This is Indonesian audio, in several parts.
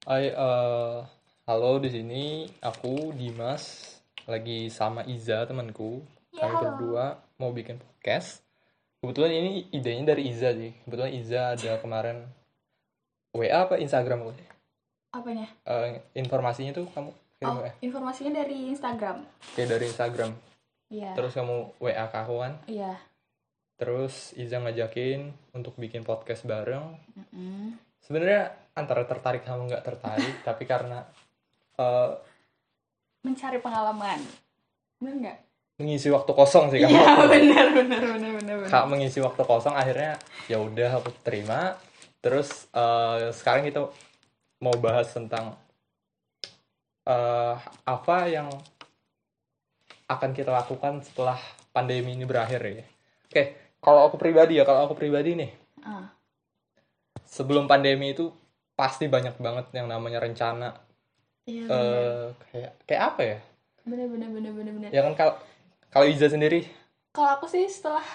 Hai, eh, halo di sini aku Dimas lagi sama Iza temanku. Ya, Kami halo. berdua mau bikin podcast. Kebetulan ini idenya dari Iza sih. Kebetulan Iza ada kemarin WA apa Instagram aku? Apanya? Eh, informasinya tuh kamu kirim Oh, WA. informasinya dari Instagram. Kayak dari Instagram. Iya. Terus kamu WA ke aku kan. Iya. Terus Iza ngajakin untuk bikin podcast bareng. Mm-mm. Sebenarnya antara tertarik sama nggak tertarik, tapi karena eh, Mencari pengalaman. Bener nggak? mengisi waktu kosong sih kamu. Iya, bener, bener, bener, bener. Kak mengisi waktu kosong akhirnya ya udah aku terima terus eh, sekarang kita mau bahas tentang eh, apa yang akan kita lakukan setelah pandemi ini berakhir ya oke kalau aku pribadi ya kalau aku pribadi nih Ah, sebelum pandemi itu pasti banyak banget yang namanya rencana iya, bener. eh, kayak kayak apa ya bener, bener, bener, bener, bener. ya kan kalau kalau Iza sendiri Kalau aku sih setelah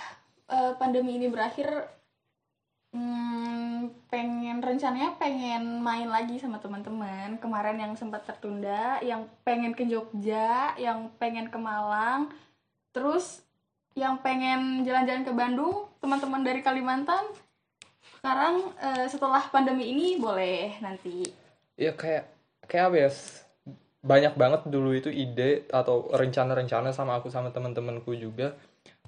eh, pandemi ini berakhir, hmm, pengen rencananya pengen main lagi sama teman-teman. Kemarin yang sempat tertunda, yang pengen ke Jogja, yang pengen ke Malang, terus yang pengen jalan-jalan ke Bandung, teman-teman dari Kalimantan. Sekarang eh, setelah pandemi ini boleh nanti. ya kayak kayak apa ya banyak banget dulu itu ide atau rencana-rencana sama aku sama teman-temanku juga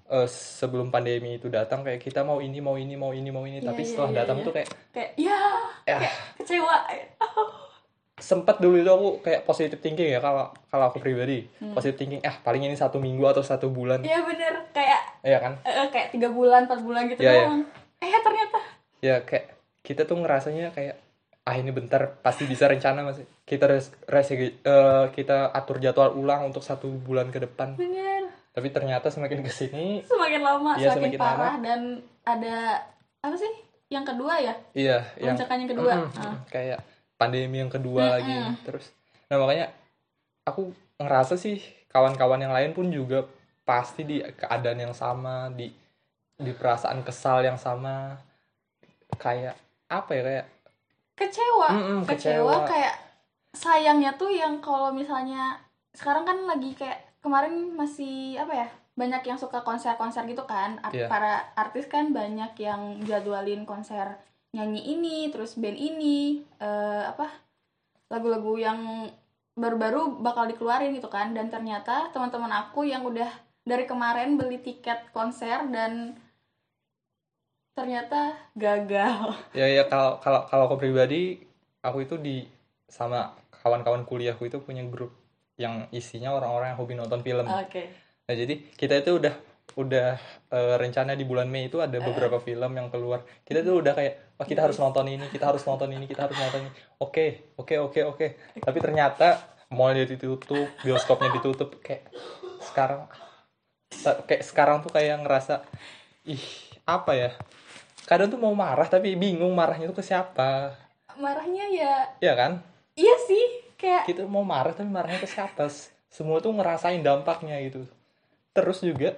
eh, sebelum pandemi itu datang kayak kita mau ini mau ini mau ini mau ini Iya, tapi iya, setelah iya, datang iya. tuh kayak Kayak ya, ya kecewa. sempat dulu itu aku kayak positive thinking ya kalau kalau aku pribadi positive thinking ah paling ini satu minggu atau satu bulan Iya bener, kayak ya kan eh, kayak tiga bulan, empat bulan gitu Iya, iya. doang. Eh ternyata ya kayak kita tuh ngerasanya kayak ah ini bentar pasti bisa rencana masih kita res, res- eh, kita atur jadwal ulang untuk satu bulan ke depan. Bener. Tapi ternyata semakin ke sini semakin lama Iya, semakin, semakin parah dan ada apa sih yang kedua ya? Iya yang lonjakan yang kedua. Mm-mm, Ah. kayak pandemi yang kedua Mm-mm. lagi terus. Nah makanya aku ngerasa sih kawan-kawan yang lain pun juga pasti di keadaan yang sama di di perasaan kesal yang sama kayak apa ya kayak kecewa Mm-mm, kecewa kecewa. kayak sayangnya tuh yang kalau misalnya sekarang kan lagi kayak kemarin masih apa ya banyak yang suka konser-konser gitu kan Art- Iya. para artis kan banyak yang jadwalin konser nyanyi ini terus band ini eh, apa lagu-lagu yang baru-baru bakal dikeluarin gitu kan dan ternyata teman-teman aku yang udah dari kemarin beli tiket konser dan ternyata gagal ya ya kalau kalau kalau aku pribadi aku itu di sama kawan-kawan kuliahku itu punya grup yang isinya orang-orang yang hobi nonton film oke Nah, jadi kita itu udah udah eh, rencana di bulan Mei itu ada beberapa film yang keluar. Kita tuh udah kayak, wah kita harus nonton ini, kita harus nonton ini, kita harus nonton ini. Oke, oke, oke, oke. Tapi ternyata mallnya ditutup, bioskopnya ditutup. Kayak sekarang, kayak sekarang tuh kayak ngerasa, ih apa ya? Kadang tuh mau marah tapi bingung marahnya tuh ke siapa, marahnya ya ya kan? iya sih kayak kita mau marah tapi marahnya ke siapa? Semua tuh ngerasain dampaknya gitu. Terus juga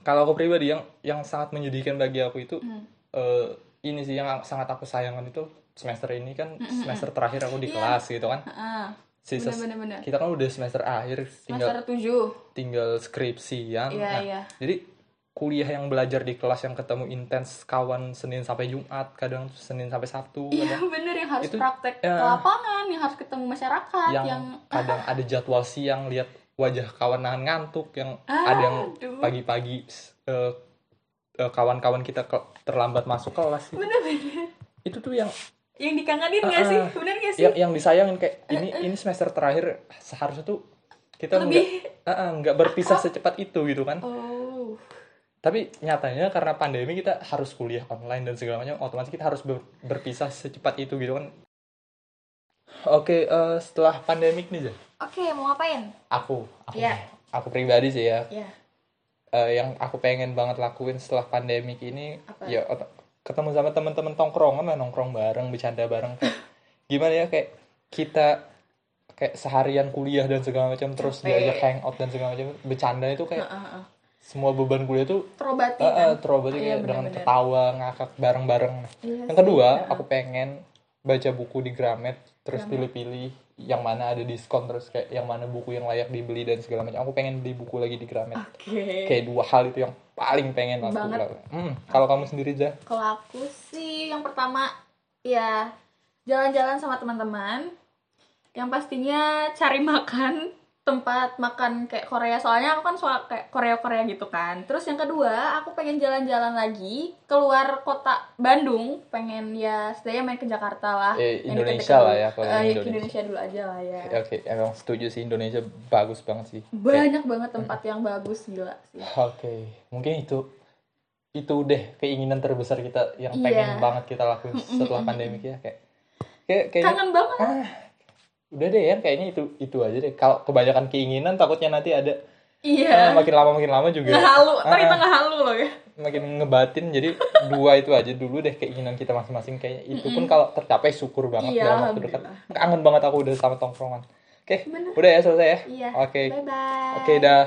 kalau aku pribadi yang yang sangat menyedihkan bagi aku itu Hmm. eh, ini sih yang sangat aku sayangkan itu semester ini kan semester terakhir aku di Iya. kelas gitu kan. Sisa bener bener bener. kita kan udah semester akhir tinggal semester tujuh. tinggal skripsian iya Nah, iya. jadi kuliah yang belajar di kelas yang ketemu intens kawan Senin sampai Jumat kadang Senin sampai Sabtu iya kadang. bener yang harus Itu- praktek ya. ke lapangan yang harus ketemu masyarakat yang, yang, kadang ada jadwal siang lihat wajah kawan nahan ngantuk yang Ah, ada yang pagi-pagi eh, eh, kawan-kawan kita ke- terlambat masuk kelas bener bener. Itu tuh yang yang dikangenin nggak Ah, sih? bener nggak sih? yang yang disayangin kayak ini ini semester terakhir seharusnya tuh kita Lebih- nggak ah, nggak berpisah secepat itu gitu kan. Oh tapi nyatanya karena pandemi kita harus kuliah online dan segala macam otomatis kita harus ber- berpisah secepat itu gitu kan. Oke eh, setelah pandemik nih Zah, oke mau ngapain? Aku aku Iya. aku pribadi sih ya. Ya eh, yang aku pengen banget lakuin setelah pandemik ini Apa? ya ketemu sama teman-teman tongkrongan lah nongkrong bareng bercanda bareng. Kayak gimana ya kayak kita kayak seharian kuliah dan segala macam terus diajak hangout dan segala macam bercanda itu kayak Heeh, heeh. Semua beban kuliah tuh terobati eh, eh, kan terobati Iya, kayak dengan bener-bener. ketawa ngakak bareng-bareng Iya yang sih, kedua heeh. aku pengen baca buku di Gramet terus pilih-pilih yang mana ada diskon terus kayak yang mana buku yang layak dibeli dan segala macam aku pengen beli buku lagi di Gramet Oke. kayak dua hal itu yang paling pengen aku lakukan. Hmm, kalau kamu sendiri aja Kalau aku sih yang pertama ya jalan-jalan sama teman-teman. Yang pastinya cari makan tempat makan kayak Korea soalnya aku kan suka kayak Korea-Korea gitu kan. Terus yang kedua, aku pengen jalan-jalan lagi keluar kota Bandung, pengen ya setidaknya main ke Jakarta lah. Eh, Indonesia lah ya, kalau ke Indonesia. Indonesia dulu aja lah ya. Oke emang setuju sih Indonesia bagus banget sih Kayak- Banyak banget tempat yang bagus gila sih. Oke, mungkin itu itu deh keinginan terbesar kita yang Iya. pengen banget kita lakuin setelah pandemi ya kayak kayak kayak Kangen banget. ah, udah deh ya kayaknya itu itu aja deh. Kalau kebanyakan keinginan takutnya nanti ada Iya. ah, makin lama makin lama juga Ngehalu, Ah, kita ah, ngehalu loh ya. makin ngebatin jadi dua itu aja dulu deh keinginan kita masing-masing kayaknya itu pun kalau tercapai syukur banget Iya, dalam waktu dekat. Kangen banget aku udah sama tongkrongan. Oke, Bener. udah ya selesai ya. Iya. Oke. Bye bye. Oke, dah.